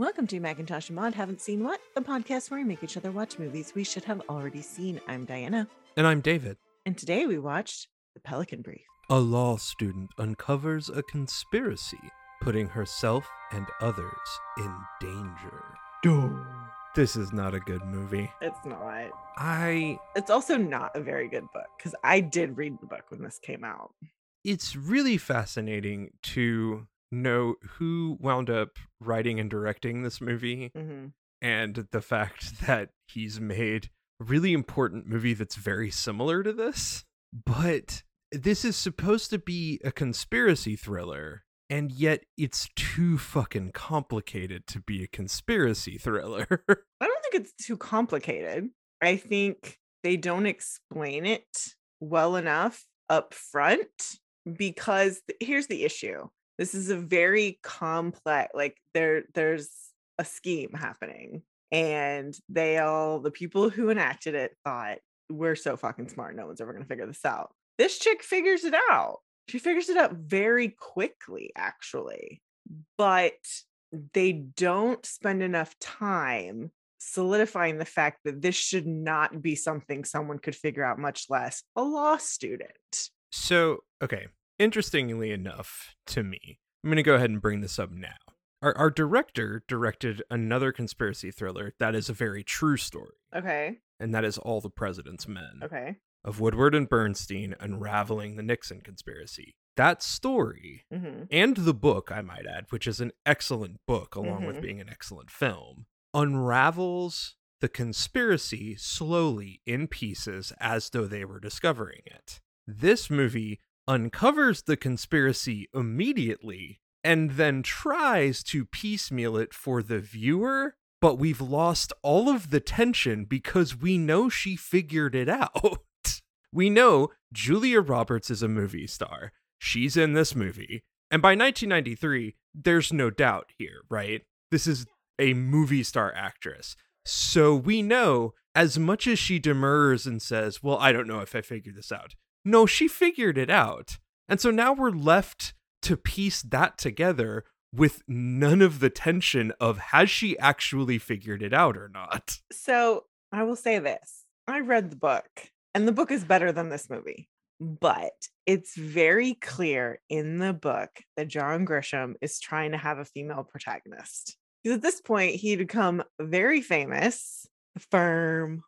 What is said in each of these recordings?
Welcome to Macintosh and Mod Haven't Seen What, the podcast where we make each other watch movies we should have already seen. I'm Diana, And I'm David. and today we watched The Pelican Brief. A law student uncovers a conspiracy, putting herself and others in danger. Do This is not a good movie. It's not. I. It's also not a very good book because I did read the book when this came out. It's really fascinating to know who wound up writing and directing this movie hmm and the fact that he's made a really important movie that's very similar to this. But this is supposed to be a conspiracy thriller, and yet it's too fucking complicated to be a conspiracy thriller. I don't think it's too complicated. I think they don't explain it well enough up front because here's the issue. This is a very complex like there there's a scheme happening and they all the people who enacted it thought we're so fucking smart no one's ever going to figure this out. This chick figures it out. She figures it out very quickly actually. But they don't spend enough time solidifying the fact that this should not be something someone could figure out, much less a law student. so, okay, interestingly enough to me, I'm going to go ahead and bring this up now. Our, our director directed another conspiracy thriller that is a very true story, Okay. and that is All the President's Men. Okay. of Woodward and Bernstein unraveling the Nixon conspiracy. That story hmm and the book, I might add, which is an excellent book along with Mhm. being an excellent film, unravels the conspiracy slowly in pieces as though they were discovering it. This movie uncovers the conspiracy immediately and then tries to piecemeal it for the viewer, but we've lost all of the tension because we know she figured it out. We know Julia Roberts is a movie star. She's in this movie. And by 1993, there's no doubt here, right? This is a movie star actress. So we know as much as she demurs and says, Well, I don't know if I figured this out. No, she figured it out. And so now we're left to piece that together with none of the tension of has she actually figured it out or not? So I will say this I read the book, and the book is better than this movie. But it's very clear in the book that John Grisham is trying to have a female protagonist. Because at this point, he'd become very famous, firm,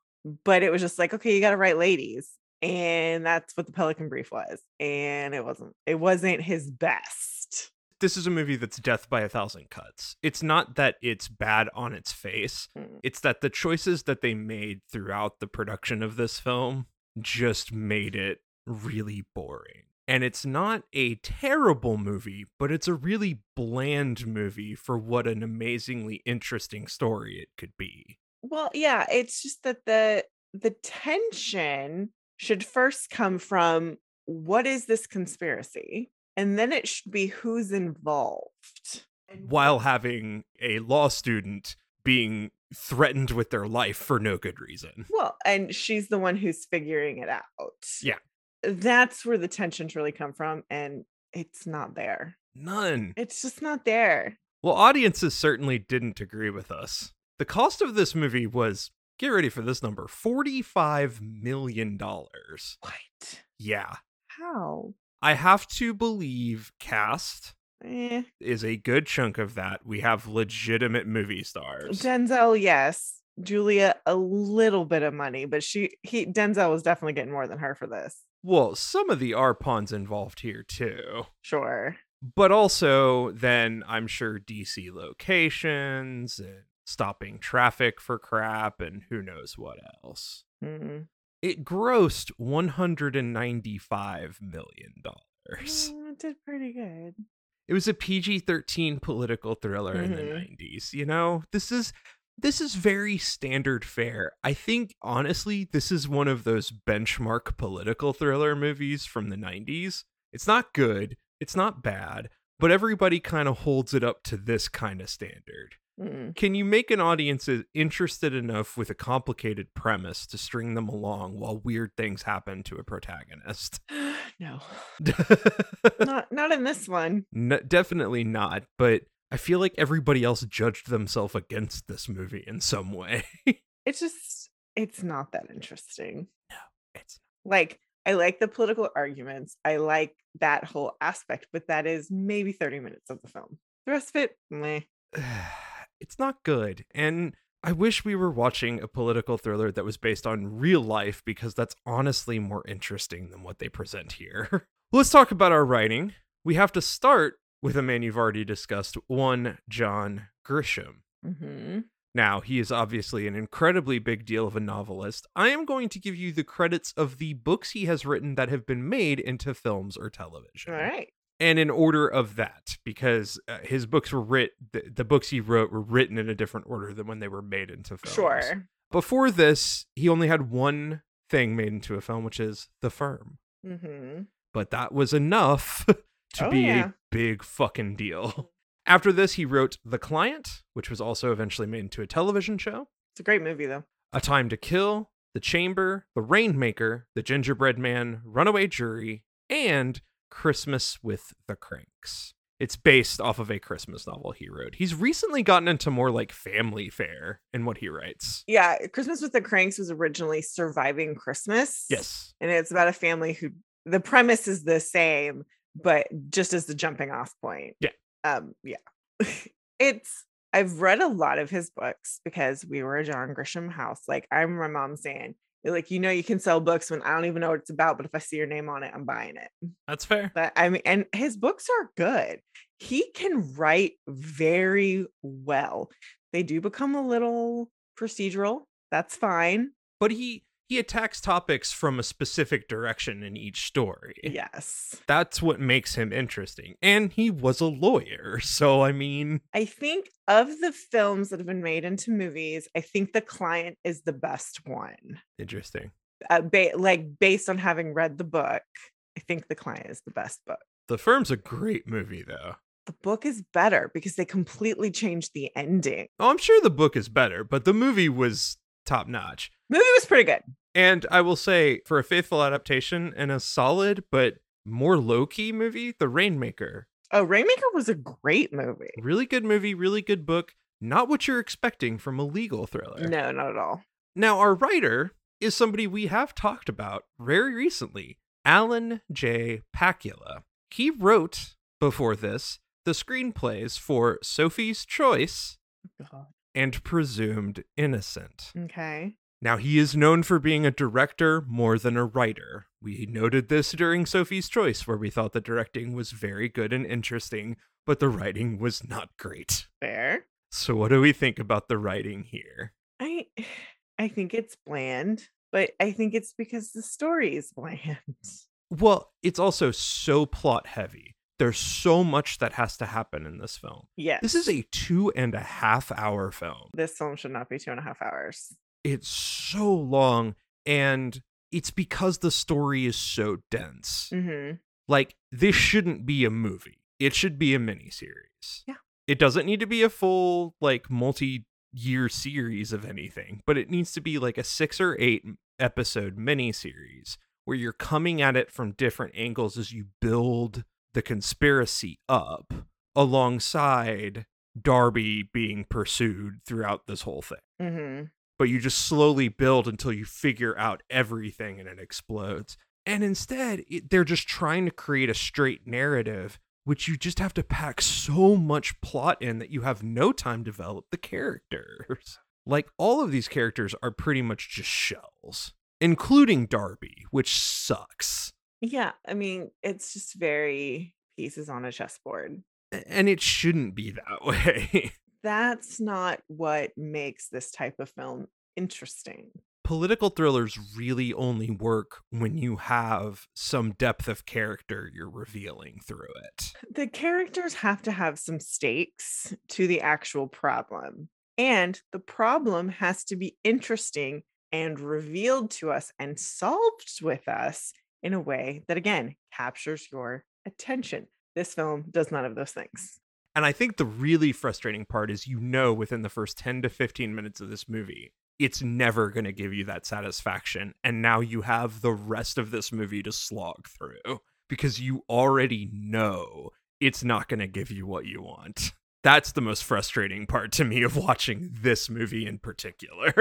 but it was just like, okay, you got to write ladies. And that's what the Pelican Brief was. And it wasn't, it wasn't his best. This is a movie that's death by a thousand cuts. It's not that it's bad on its face. Mm. It's that the choices that they made throughout the production of this film just made it really boring. And it's not a terrible movie, but it's a really bland movie for what an amazingly interesting story it could be. Well, yeah, it's just that the the tension should first come from what is this conspiracy? And then it should be who's involved. While having a law student being threatened with their life for no good reason. well, and she's the one who's figuring it out. Yeah. That's where the tensions really come from. And it's not there. None. It's just not there. Well, audiences certainly didn't agree with us. The cost of this movie was, get ready for this number, $45 million. What? Yeah. How? I have to believe cast Eh. is a good chunk of that. We have legitimate movie stars. Denzel, yes. Julia, a little bit of money, but she he Denzel was definitely getting more than her for this. well, some of the arpons involved here too. Sure. But also, then I'm sure DC locations and stopping traffic for crap and who knows what else. Mm. It grossed $195 million. Mm, it did pretty good. It was a PG-13 political thriller in the Mhm. 90s, you know? This is this is very standard fare. I think honestly, this is one of those benchmark political thriller movies from the 90s. It's not good, it's not bad, but everybody kind of holds it up to this kind of standard. Mm. Can you make an audience interested enough with a complicated premise to string them along while weird things happen to a protagonist? no, not not in this one. N- definitely not. But I feel like everybody else judged themselves against this movie in some way. It's just it's not that interesting. No, it's Like I like the political arguments. I like that whole aspect, but that is maybe 30 minutes of the film. The rest of it, meh. it's not good. And I wish we were watching a political thriller that was based on real life because that's honestly more interesting than what they present here. Let's talk about our writing. We have to start with a man you've already discussed, one John Grisham. hmm Now, he is obviously an incredibly big deal of a novelist. I am going to give you the credits of the books he has written that have been made into films or television All right. And in order of that because uh, his books were writ the, the books he wrote were written in a different order than when they were made into films. Sure. Before this, he only had one thing made into a film, which is The Firm. hmm But that was enough to Oh, be yeah. a big fucking deal. After this, he wrote The Client, which was also eventually made into a television show, It's a great movie though. A Time to Kill, The Chamber, The Rainmaker, The Gingerbread Man, Runaway Jury, and Christmas with the Cranks. It's based off of a Christmas novel he wrote. He's recently gotten into more like family fare in what he writes. Yeah, Christmas with the Cranks was originally Surviving Christmas. Yes. And it's about a family who the premise is the same, but just as the jumping off point. Yeah. Um, yeah. it's I've read a lot of his books because we were a John Grisham house. Like I remember my mom saying, like, you know, you can sell books when I don't even know what it's about, but if I see your name on it, I'm buying it. That's fair. But I mean, and his books are good. He can write very well. They do become a little procedural. That's fine. But he he attacks topics from a specific direction in each story. Yes. That's what makes him interesting. And he was a lawyer. So I mean, I think of the films that have been made into movies, I think The Client is the best one. interesting. Uh, ba- like based on having read the book, I think The Client is the best book. The Firm's a great movie though. The book is better because they completely changed the ending. Oh, I'm sure the book is better, but the movie was top notch. Movie was pretty good. And I will say, for a faithful adaptation and a solid but more low key movie, The Rainmaker. Oh, Rainmaker was a great movie. Really good movie, really good book. Not what you're expecting from a legal thriller. No, not at all. Now, our writer is somebody we have talked about very recently Alan J. Pakula. He wrote, before this, the screenplays for Sophie's Choice and Presumed Innocent. Okay. Now, he is known for being a director more than a writer. We noted this during Sophie's Choice, where we thought the directing was very good and interesting, but the writing was not great. Fair. So, what do we think about the writing here? I I think it's bland, but I think it's because the story is bland. Well, it's also so plot heavy. There's so much that has to happen in this film. Yes. This is a two and a half hour film. this film should not be two and a half hours. It's so long, and it's because the story is so dense. hmm Like, this shouldn't be a movie. It should be a miniseries. Yeah. It doesn't need to be a full, like, multi year series of anything, but it needs to be like a six or eight episode miniseries where you're coming at it from different angles as you build the conspiracy up alongside Darby being pursued throughout this whole thing. hmm But you just slowly build until you figure out everything and it explodes. And instead, it, they're just trying to create a straight narrative, which you just have to pack so much plot in that you have no time to develop the characters. Like, all of these characters are pretty much just shells, including Darby, which sucks. Yeah, I mean, it's just very pieces on a chessboard. And it shouldn't be that way. That's not what makes this type of film interesting. political thrillers really only work when you have some depth of character you're revealing through it. The characters have to have some stakes to the actual problem. And the problem has to be interesting and revealed to us and solved with us in a way that, again, captures your attention. This film does none of those things. And I think the really frustrating part is you know within the first 10 to 15 minutes of this movie, it's never going to give you that satisfaction. And now you have the rest of this movie to slog through because you already know it's not going to give you what you want. That's the most frustrating part to me of watching this movie in particular.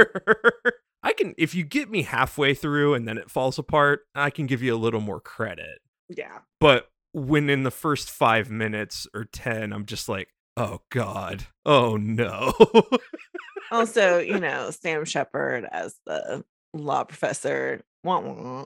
I can, if you get me halfway through and then it falls apart, I can give you a little more credit. Yeah. But when in the first five minutes or 10, I'm just like, oh God, oh no. Also, you know, Sam Shepard as the law professor. Wah, wah.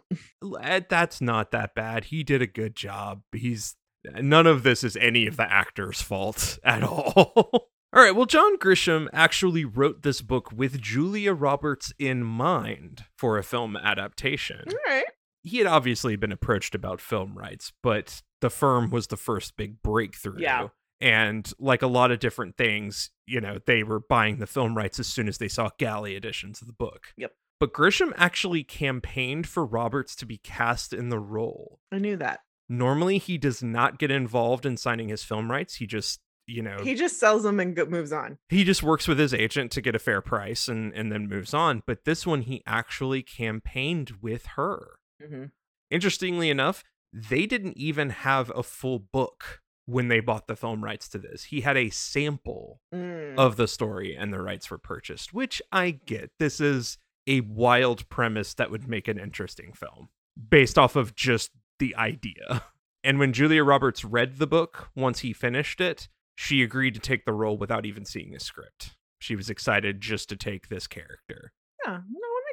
Eh, That's not that bad. He did a good job. He's none of this is any of the actor's fault at all. all right, well, John Grisham actually wrote this book with Julia Roberts in mind for a film adaptation. All right. he had obviously been approached about film rights, but the firm was the first big breakthrough. Yeah. And like a lot of different things, you know, they were buying the film rights as soon as they saw galley editions of the book. Yep. But Grisham actually campaigned for Roberts to be cast in the role. I knew that. Normally, he does not get involved in signing his film rights. He just, you know, He just sells them and moves on. he just works with his agent to get a fair price and, and then moves on. But this one, he actually campaigned with her. Mm-hmm. Interestingly enough, they didn't even have a full book when they bought the film rights to this. He had a sample Mm. of the story and the rights were purchased, which I get. This is a wild premise that would make an interesting film based off of just the idea. And when Julia Roberts read the book once he finished it, she agreed to take the role without even seeing the script. She was excited just to take this character. yeah,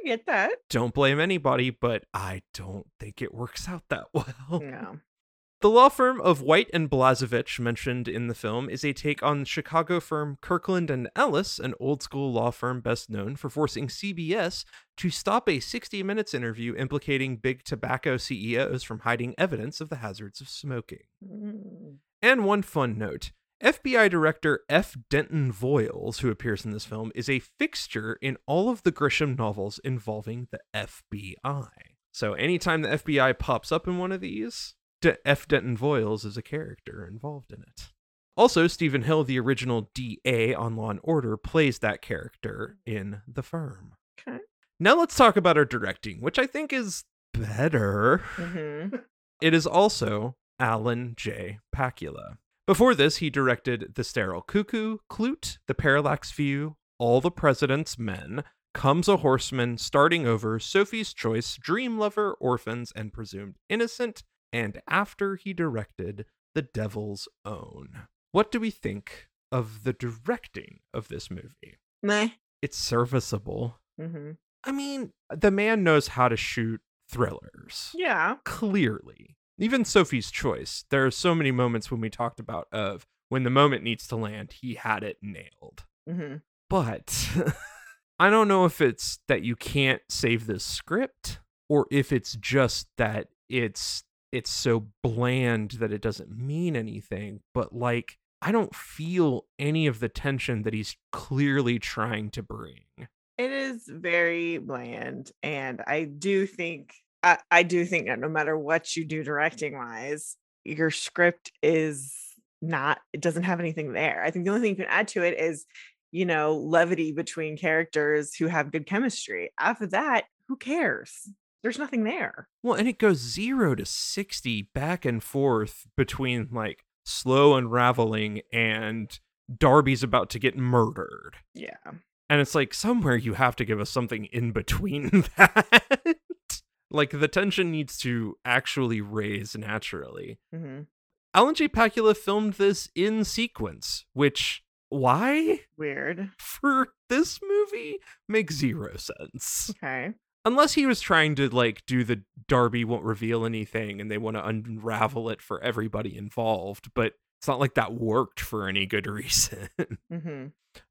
get that. Don't blame anybody, but I don't think it works out that well. No. The law firm of White and Blazevich mentioned in the film is a take on Chicago firm Kirkland and Ellis, an old school law firm best known for forcing CBS to stop a 60 Minutes interview implicating big tobacco CEOs from hiding evidence of the hazards of smoking. Mm. And one fun note FBI Director F. Denton Voiles, who appears in this film, is a fixture in all of the Grisham novels involving the FBI. So anytime the FBI pops up in one of these, F. Denton Voiles is a character involved in it. Also, Steven Hill, the original DA on Law and Order, plays that character in The Firm. Okay. Now let's talk about our directing, which I think is better. hmm It is also Alan J. Pakula. Before this, he directed The Sterile Cuckoo, Klute, The Parallax View, All the President's Men, Comes a Horseman, Starting Over, Sophie's Choice, Dream Lover, Orphans, and Presumed Innocent, and after he directed The Devil's Own. What do we think of the directing of this movie? Meh. It's serviceable. hmm I mean, the man knows how to shoot thrillers Yeah. clearly. Even Sophie's Choice, there are so many moments when we talked about of when the moment needs to land, he had it nailed. hmm But I don't know if it's that you can't save this script or if it's just that it's it's so bland that it doesn't mean anything, but like I don't feel any of the tension that he's clearly trying to bring. It is very bland, and I do think I, I do think that no matter what you do directing wise, your script is not. It doesn't have anything there. I think the only thing you can add to it is, you know, levity between characters who have good chemistry. After that, who cares? There's nothing there. Well, and it goes zero to 60 back and forth between like slow unraveling and Darby's about to get murdered. Yeah. And it's like somewhere you have to give us something in between that. Like the tension needs to actually raise naturally. hmm Alan J. Pakula filmed this in sequence, which why Weird. for this movie makes zero sense. Okay. unless he was trying to like do the Darby won't reveal anything and they want to unravel it for everybody involved, but it's not like that worked for any good reason. hmm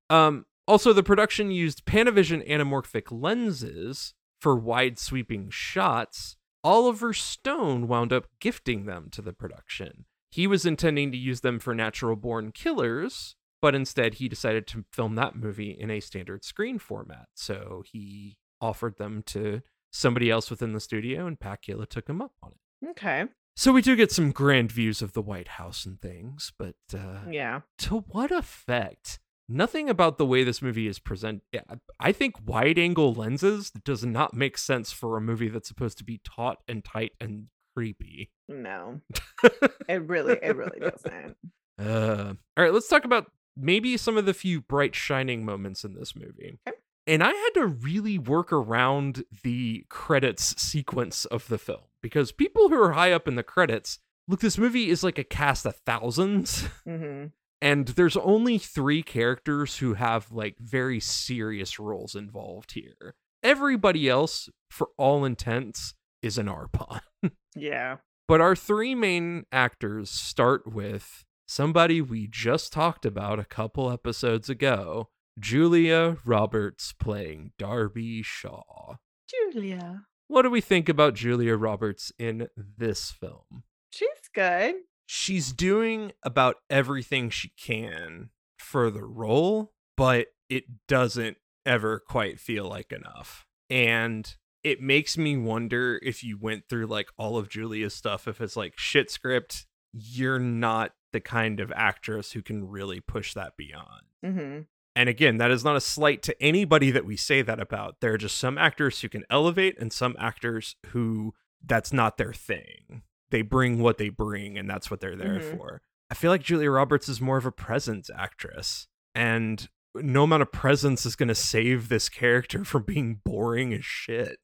um also the production used Panavision anamorphic lenses for wide sweeping shots. Oliver Stone wound up gifting them to the production. He was intending to use them for natural born killers, but instead he decided to film that movie in a standard screen format. So he offered them to somebody else within the studio, and Pakula took him up on it. Okay. So we do get some grand views of the White House and things, but uh, Yeah. to what effect? Nothing about the way this movie is presented. I think wide angle lenses does not make sense for a movie that's supposed to be taut and tight and creepy. No. it really, it really doesn't. Uh, all right, let's talk about maybe some of the few bright shining moments in this movie. Okay. And I had to really work around the credits sequence of the film because people who are high up in the credits look, this movie is like a cast of thousands. hmm And there's only three characters who have like very serious roles involved here. Everybody else, for all intents, is an Arpon. Yeah. But our three main actors start with somebody we just talked about a couple episodes ago Julia Roberts playing Darby Shaw. Julia. What do we think about Julia Roberts in this film? She's good. She's doing about everything she can for the role, but it doesn't ever quite feel like enough. And it makes me wonder if you went through like all of Julia's stuff, if it's like shit script, you're not the kind of actress who can really push that beyond. hmm And again, that is not a slight to anybody that we say that about. There are just some actors who can elevate and some actors who that's not their thing. They bring what they bring and that's what they're there Mhm. for. I feel like Julia Roberts is more of a presence actress. And no amount of presence is going to save this character from being boring as shit.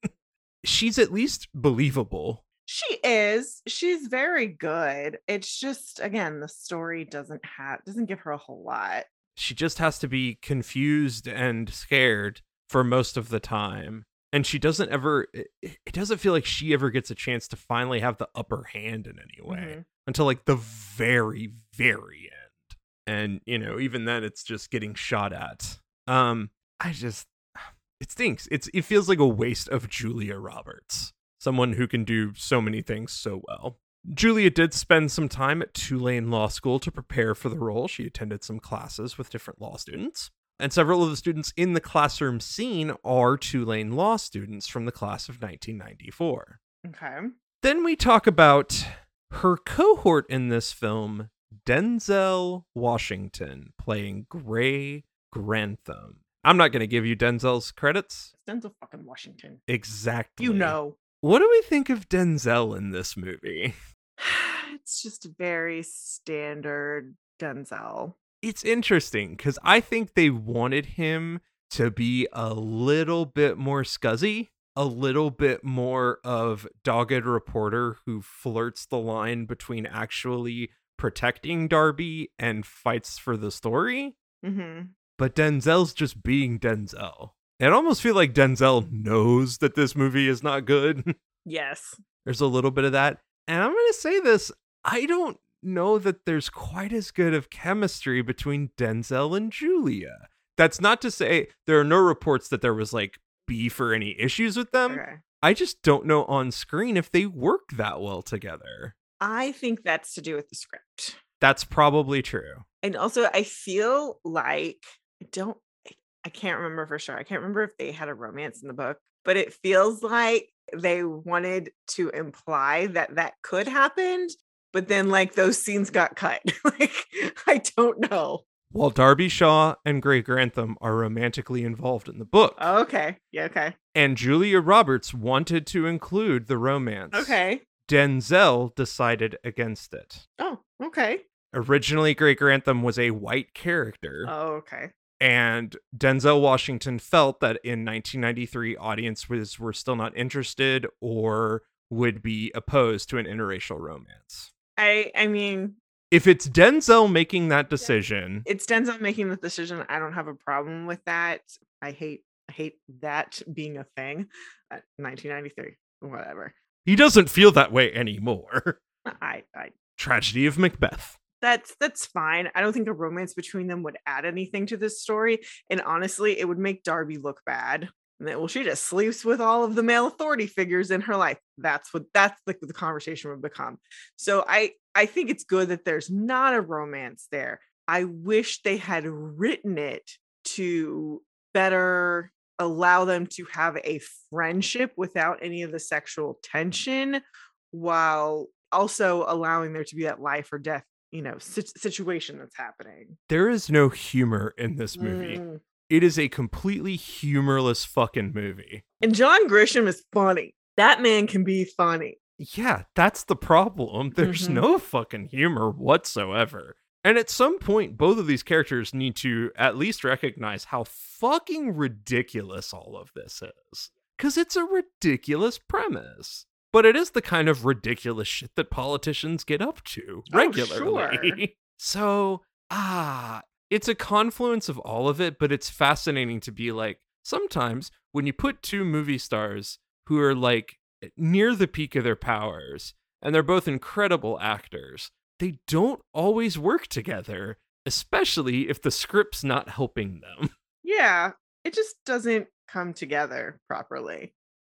She's at least believable. She is. She's very good. It's just again, the story doesn't have doesn't give her a whole lot. she just has to be confused and scared for most of the time and she doesn't ever it, it doesn't feel like she ever gets a chance to finally have the upper hand in any way Mhm. until like the very very end and you know even then it's just getting shot at um i just it stinks it's it feels like a waste of julia roberts someone who can do so many things so well Julia did spend some time at Tulane Law School to prepare for the role. She attended some classes with different law students. And several of the students in the classroom scene are Tulane law students from the class of 1994. Okay. Then we talk about her cohort in this film, Denzel Washington, playing Gray Grantham. I'm not going to give you Denzel's credits. Denzel fucking Washington. Exactly. You know. What do we think of Denzel in this movie? It's just very standard Denzel. It's interesting because I think they wanted him to be a little bit more scuzzy, a little bit more of dogged reporter who flirts the line between actually protecting Darby and fights for the story. hmm But Denzel's just being Denzel. And I almost feel like Denzel knows that this movie is not good. Yes. There's a little bit of that. And I'm going to say this I don't know that there's quite as good of chemistry between Denzel and Julia. That's not to say there are no reports that there was like beef or any issues with them. Okay. I just don't know on screen if they work that well together. I think that's to do with the script. That's probably true. And also, I feel like I don't, I- I can't remember for sure. I can't remember if they had a romance in the book, but it feels like they wanted to imply that that could happen, but then like those scenes got cut. like, I don't know. While Darby Shaw and Gray Grantham are romantically involved in the book, Oh, okay. Yeah. Okay. and Julia Roberts wanted to include the romance, Okay. Denzel decided against it. Oh, okay. Originally, Gray Grantham was a white character, Oh, okay. and Denzel Washington felt that in 1993, audiences were still not interested or would be opposed to an interracial romance. I, I mean, If it's Denzel making that decision, it's Denzel making the decision. I don't have a problem with that. I hate, I hate that being a thing. Uh, 1993, whatever. he doesn't feel that way anymore. I, I Tragedy of Macbeth. that's that's fine. I don't think a romance between them would add anything to this story. And honestly, it would make Darby look bad. And that well, she just sleeps with all of the male authority figures in her life. That's what that's the, the conversation would become. So I I think it's good that there's not a romance there. I wish they had written it to better allow them to have a friendship without any of the sexual tension while also allowing there to be that life or death you know situation that's happening There is no humor in this movie. Mm. It is a completely humorless fucking movie. and john grisham is funny that man can be funny Yeah, that's the problem. There's Mhm. no fucking humor whatsoever. And at some point, both of these characters need to at least recognize how fucking ridiculous all of this is. Because it's a ridiculous premise. But it is the kind of ridiculous shit that politicians get up to regularly. Oh, sure. so, ah, it's a confluence of all of it, but it's fascinating to be like, sometimes when you put two movie stars who are like near the peak of their powers, and they're both incredible actors, they don't always work together, especially if the script's not helping them. Yeah, it just doesn't come together properly.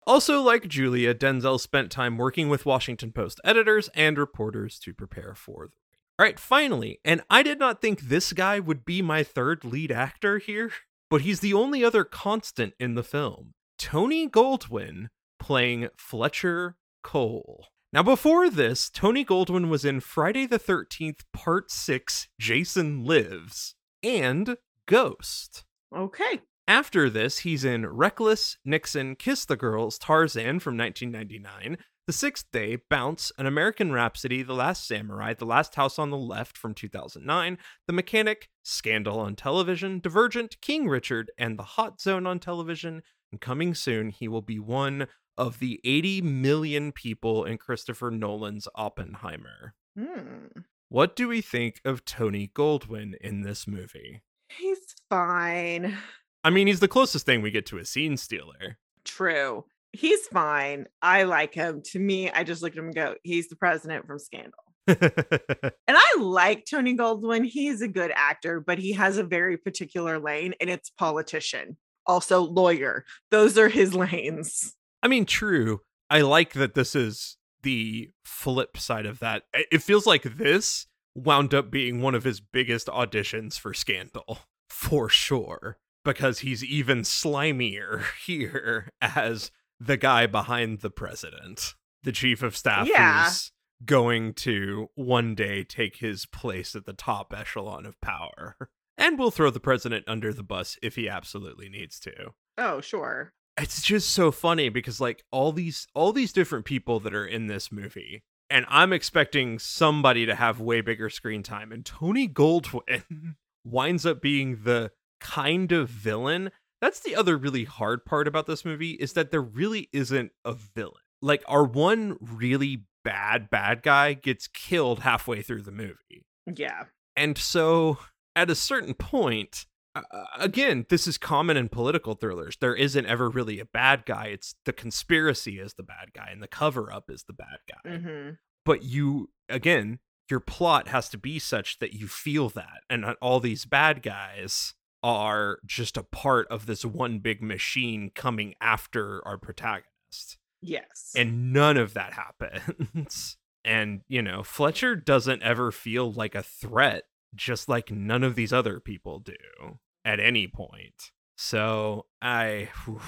Also, like Julia, Denzel spent time working with Washington Post editors and reporters to prepare for the. All right, finally, and I did not think this guy would be my third lead actor here, but he's the only other constant in the film. Tony Goldwyn playing Fletcher Cole. Now, before this, Tony Goldwyn was in Friday the 13th, Part 6, Jason Lives, and Ghost. Okay. After this, he's in Reckless, Nixon, Kiss the Girls, Tarzan from 1999, The Sixth Day, Bounce, An American Rhapsody, The Last Samurai, The Last House on the Left from 2009, The Mechanic, Scandal on television, Divergent, King Richard, and The Hot Zone on television. And coming soon, he will be one of the 80 million people in Christopher Nolan's Oppenheimer. Hmm. What do we think of Tony Goldwyn in this movie? He's fine. I mean, he's the closest thing we get to a scene stealer. True. He's fine. I like him. To me, I just look at him and go, he's the president from Scandal. And I like Tony Goldwyn. He's a good actor, but he has a very particular lane and it's politician, also lawyer. Those are his lanes. I mean, true. I like that this is the flip side of that. It feels like this wound up being one of his biggest auditions for Scandal, for sure, because he's even slimier here as the guy behind the president, the chief of staff Yeah. who's going to one day take his place at the top echelon of power. And we'll throw the president under the bus if he absolutely needs to Oh, sure. it's just so funny because like all these all these different people that are in this movie and i'm expecting somebody to have way bigger screen time and tony goldwyn winds up being the kind of villain that's the other really hard part about this movie is that there really isn't a villain like our one really bad bad guy gets killed halfway through the movie Yeah. and so at a certain point, uh, again, this is common in political thrillers. There isn't ever really a bad guy. It's the conspiracy is the bad guy and the cover up is the bad guy. hmm But you, again, your plot has to be such that you feel that. And all these bad guys are just a part of this one big machine coming after our protagonist Yes. and none of that happens. and, you know, Fletcher doesn't ever feel like a threat, just like none of these other people do at any point. So, I. whew.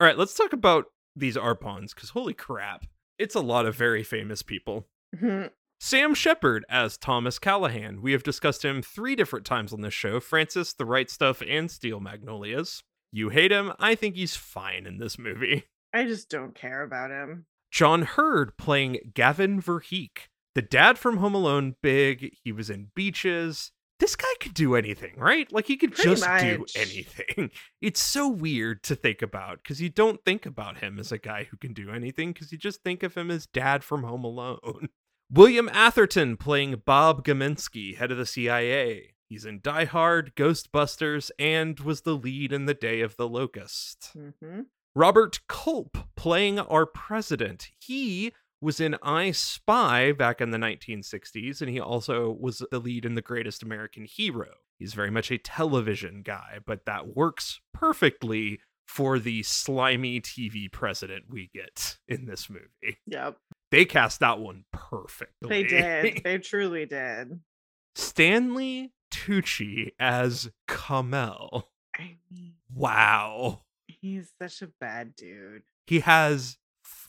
All right, let's talk about these Arpons, because holy crap, it's a lot of very famous people. Mhm. Sam Shepard as Thomas Callahan. We have discussed him three different times on this show Frances, The Right Stuff, and Steel Magnolias. You hate him. I think he's fine in this movie. I just don't care about him. John Heard playing Gavin Verheek, the dad from Home Alone, big. He was in Beaches. This guy could do anything, right? Like he could Pretty just do anything. It's so weird to think about because you don't think about him as a guy who can do anything because you just think of him as dad from Home Alone. William Atherton playing Bob Gminski, head of the CIA. He's in Die Hard, Ghostbusters, and was the lead in The Day of the Locust. hmm Robert Culp playing our president. He was in I Spy back in the 1960s, and he also was the lead in The Greatest American Hero. He's very much a television guy, but that works perfectly for the slimy TV president we get in this movie. Yep. They cast that one perfectly. They did. They truly did. Stanley Tucci as Khamel. I mean, Wow. he's such a bad dude. he has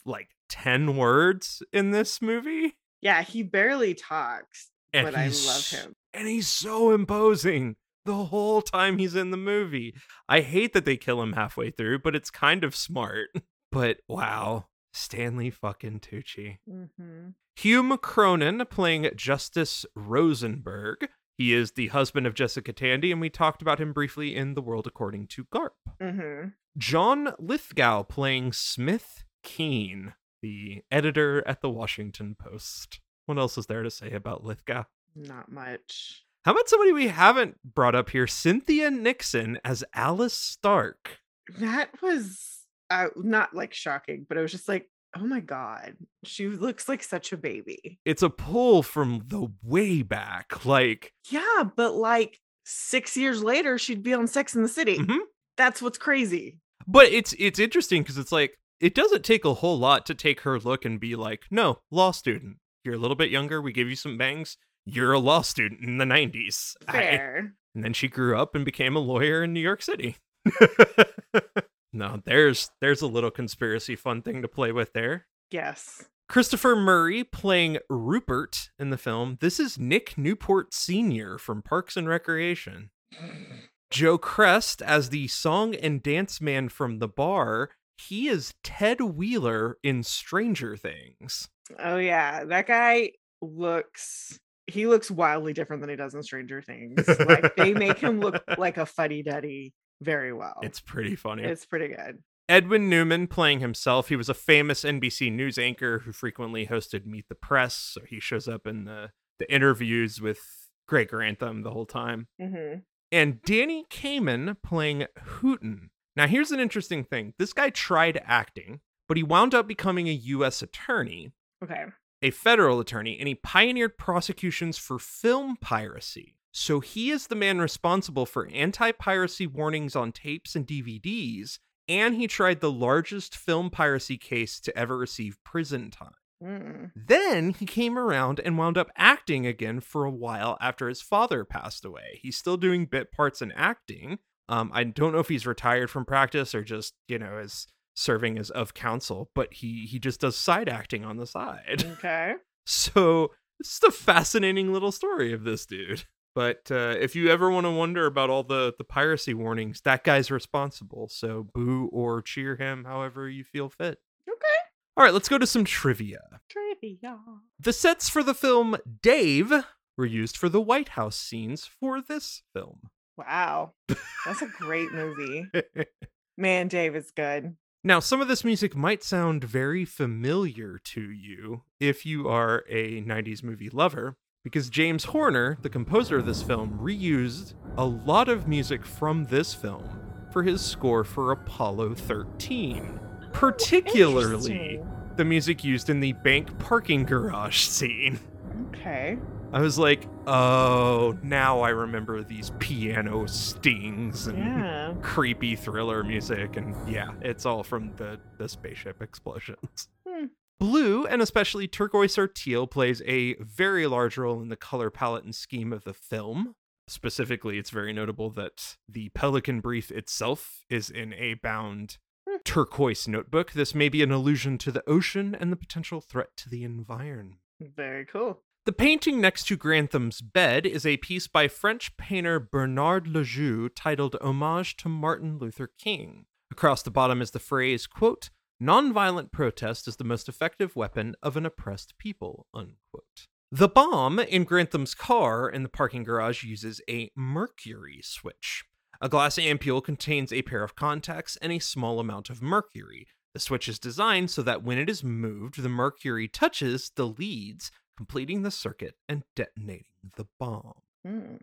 like 10 words in this movie Yeah, he barely talks, and but I love him. and he's so imposing the whole time he's in the movie i hate that they kill him halfway through but it's kind of smart but wow stanley fucking tucci hmm Hume Cronyn playing Justice Rosenberg. He is the husband of Jessica Tandy, and we talked about him briefly in The World According to Garp. Mm-hmm. John Lithgow playing Smith Keene, the editor at the Washington Post. What else is there to say about Lithgow? Not much. How about somebody we haven't brought up here? Cynthia Nixon as Alice Stark. That was uh, not like shocking, but it was just like, oh my god, she looks like such a baby. It's a pull from the way back. Like, Yeah, but like six years later, she'd be on Sex in the City. mhm. That's what's crazy. but it's it's interesting because it's like it doesn't take a whole lot to take her look and be like, no, law student. You're a little bit younger. We give you some bangs. You're a law student in the 90s. I- Fair. and then she grew up and became a lawyer in New York City. no, there's there's a little conspiracy fun thing to play with there. Yes. Christopher Murray playing Rupert in the film. This is Nick Newport Sr. from Parks and Recreation. Joe Chrest as the song and dance man from the bar. He is Ted Wheeler in Stranger Things. Oh yeah, that guy looks he looks wildly different than he does in Stranger Things. Like they make him look like a fuddy duddy very well. It's pretty funny. it's pretty good. Edwin Newman playing himself. He was a famous NBC news anchor who frequently hosted Meet the Press. So he shows up in the, the interviews with Greg Grantham the whole time. hmm And Danny Kamen playing Hooten. Now, here's an interesting thing this guy tried acting, but he wound up becoming a U.S. attorney, Okay. a federal attorney, and he pioneered prosecutions for film piracy. So he is the man responsible for anti piracy warnings on tapes and DVDs, and he tried the largest film piracy case to ever receive prison time. Mm. Then he came around and wound up acting again for a while after his father passed away. He's still doing bit parts and acting. Um, I don't know if he's retired from practice or just, you know, is serving as of counsel, but he he just does side acting on the side. Okay. So it's just a fascinating little story of this dude. But uh, if you ever want to wonder about all the the piracy warnings, that guy's responsible. So boo or cheer him, however you feel fit. Okay. All right, let's go to some trivia. Trivia. The sets for the film Dave were used for the White House scenes for this film. Wow. That's a great movie. Man, Dave is good. now, some of this music might sound very familiar to you if you are a 90s movie lover, because James Horner, the composer of this film, reused a lot of music from this film for his score for Apollo 13, particularly the music used in the bank parking garage scene. Okay. I was like, oh, now I remember these piano stings and Yeah. creepy thriller music. And yeah, it's all from the, the spaceship explosions. Hmm. Blue, and especially turquoise or teal, plays a very large role in the color palette and scheme of the film. Specifically, it's very notable that the Pelican Brief itself is in a bound Hmm. turquoise notebook. This may be an allusion to the ocean and the potential threat to the environment. Very cool. The painting next to Grantham's bed is a piece by French painter Bernard Lejeune titled Homage to Martin Luther King. Across the bottom is the phrase, quote, Nonviolent protest is the most effective weapon of an oppressed people, unquote. The bomb in Grantham's car in the parking garage uses a mercury switch. A glass ampule contains a pair of contacts and a small amount of mercury. The switch is designed so that when it is moved, the mercury touches the leads, completing the circuit and detonating the bomb. Hmm.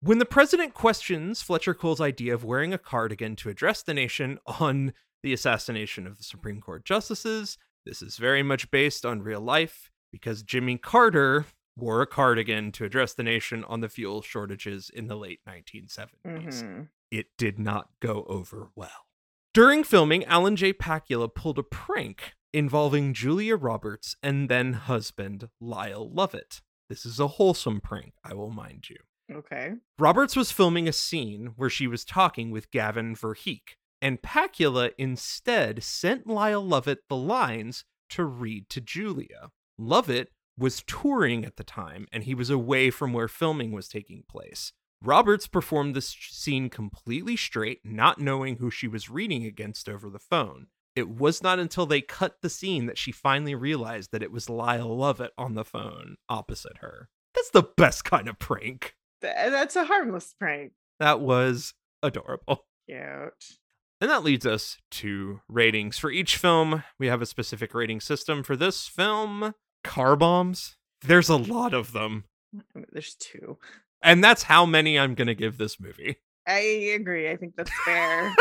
When the president questions Fletcher Cole's idea of wearing a cardigan to address the nation on the assassination of the Supreme Court justices, this is very much based on real life because Jimmy Carter wore a cardigan to address the nation on the fuel shortages in the late 1970s Mhm. it did not go over well. During filming, Alan J. Pakula pulled a prank involving Julia Roberts and then husband Lyle Lovett. This is a wholesome prank, I will mind you. Okay. Roberts was filming a scene where she was talking with Gavin Verheek, and Pakula instead sent Lyle Lovett the lines to read to Julia. Lovett was touring at the time, and he was away from where filming was taking place. Roberts performed this scene completely straight, not knowing who she was reading against over the phone. It was not until they cut the scene that she finally realized that it was Lyle Lovett on the phone opposite her. That's the best kind of prank. That's a harmless prank. That was adorable. Cute. And that leads us to ratings. For each film, we have a specific rating system. For this film, car bombs, there's a lot of them. There's two. And that's how many I'm going to give this movie. I agree. I think that's fair.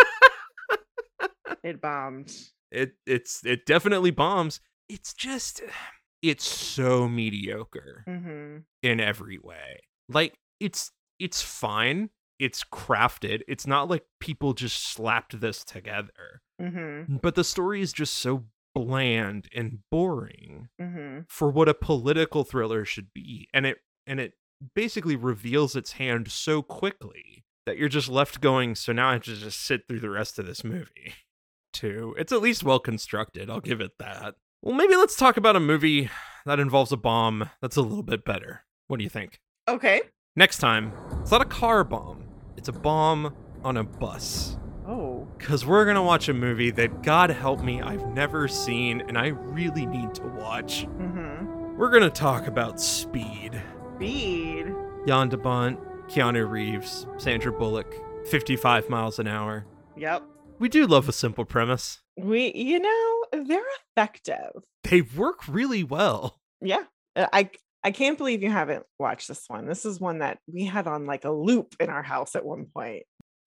it bombed. It it's it definitely bombs. It's just it's so mediocre hmm in every way. Like it's it's fine. It's crafted. It's not like people just slapped this together. hmm But the story is just so bland and boring hmm for what a political thriller should be. And it and it basically reveals its hand so quickly that you're just left going, so now I have to just sit through the rest of this movie. Too. It's at least well constructed, I'll give it that. Well, maybe let's talk about a movie that involves a bomb that's a little bit better. What do you think? Okay. Next time, it's not a car bomb. It's a bomb on a bus. Oh. Because we're going to watch a movie that, God help me, I've never seen and I really need to watch. hmm We're going to talk about Speed. Speed. Jan de Bont, Keanu Reeves, Sandra Bullock, 55 miles an hour. Yep. We do love a simple premise. We, you know, they're effective. They work really well. Yeah. Uh, I I can't believe you haven't watched this one. This is one that we had on like a loop in our house at one point.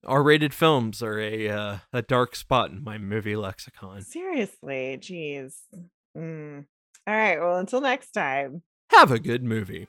R-rated films are a uh, a dark spot in my movie lexicon. Seriously, jeez. Mm. All right. Well, until next time. Have a good movie.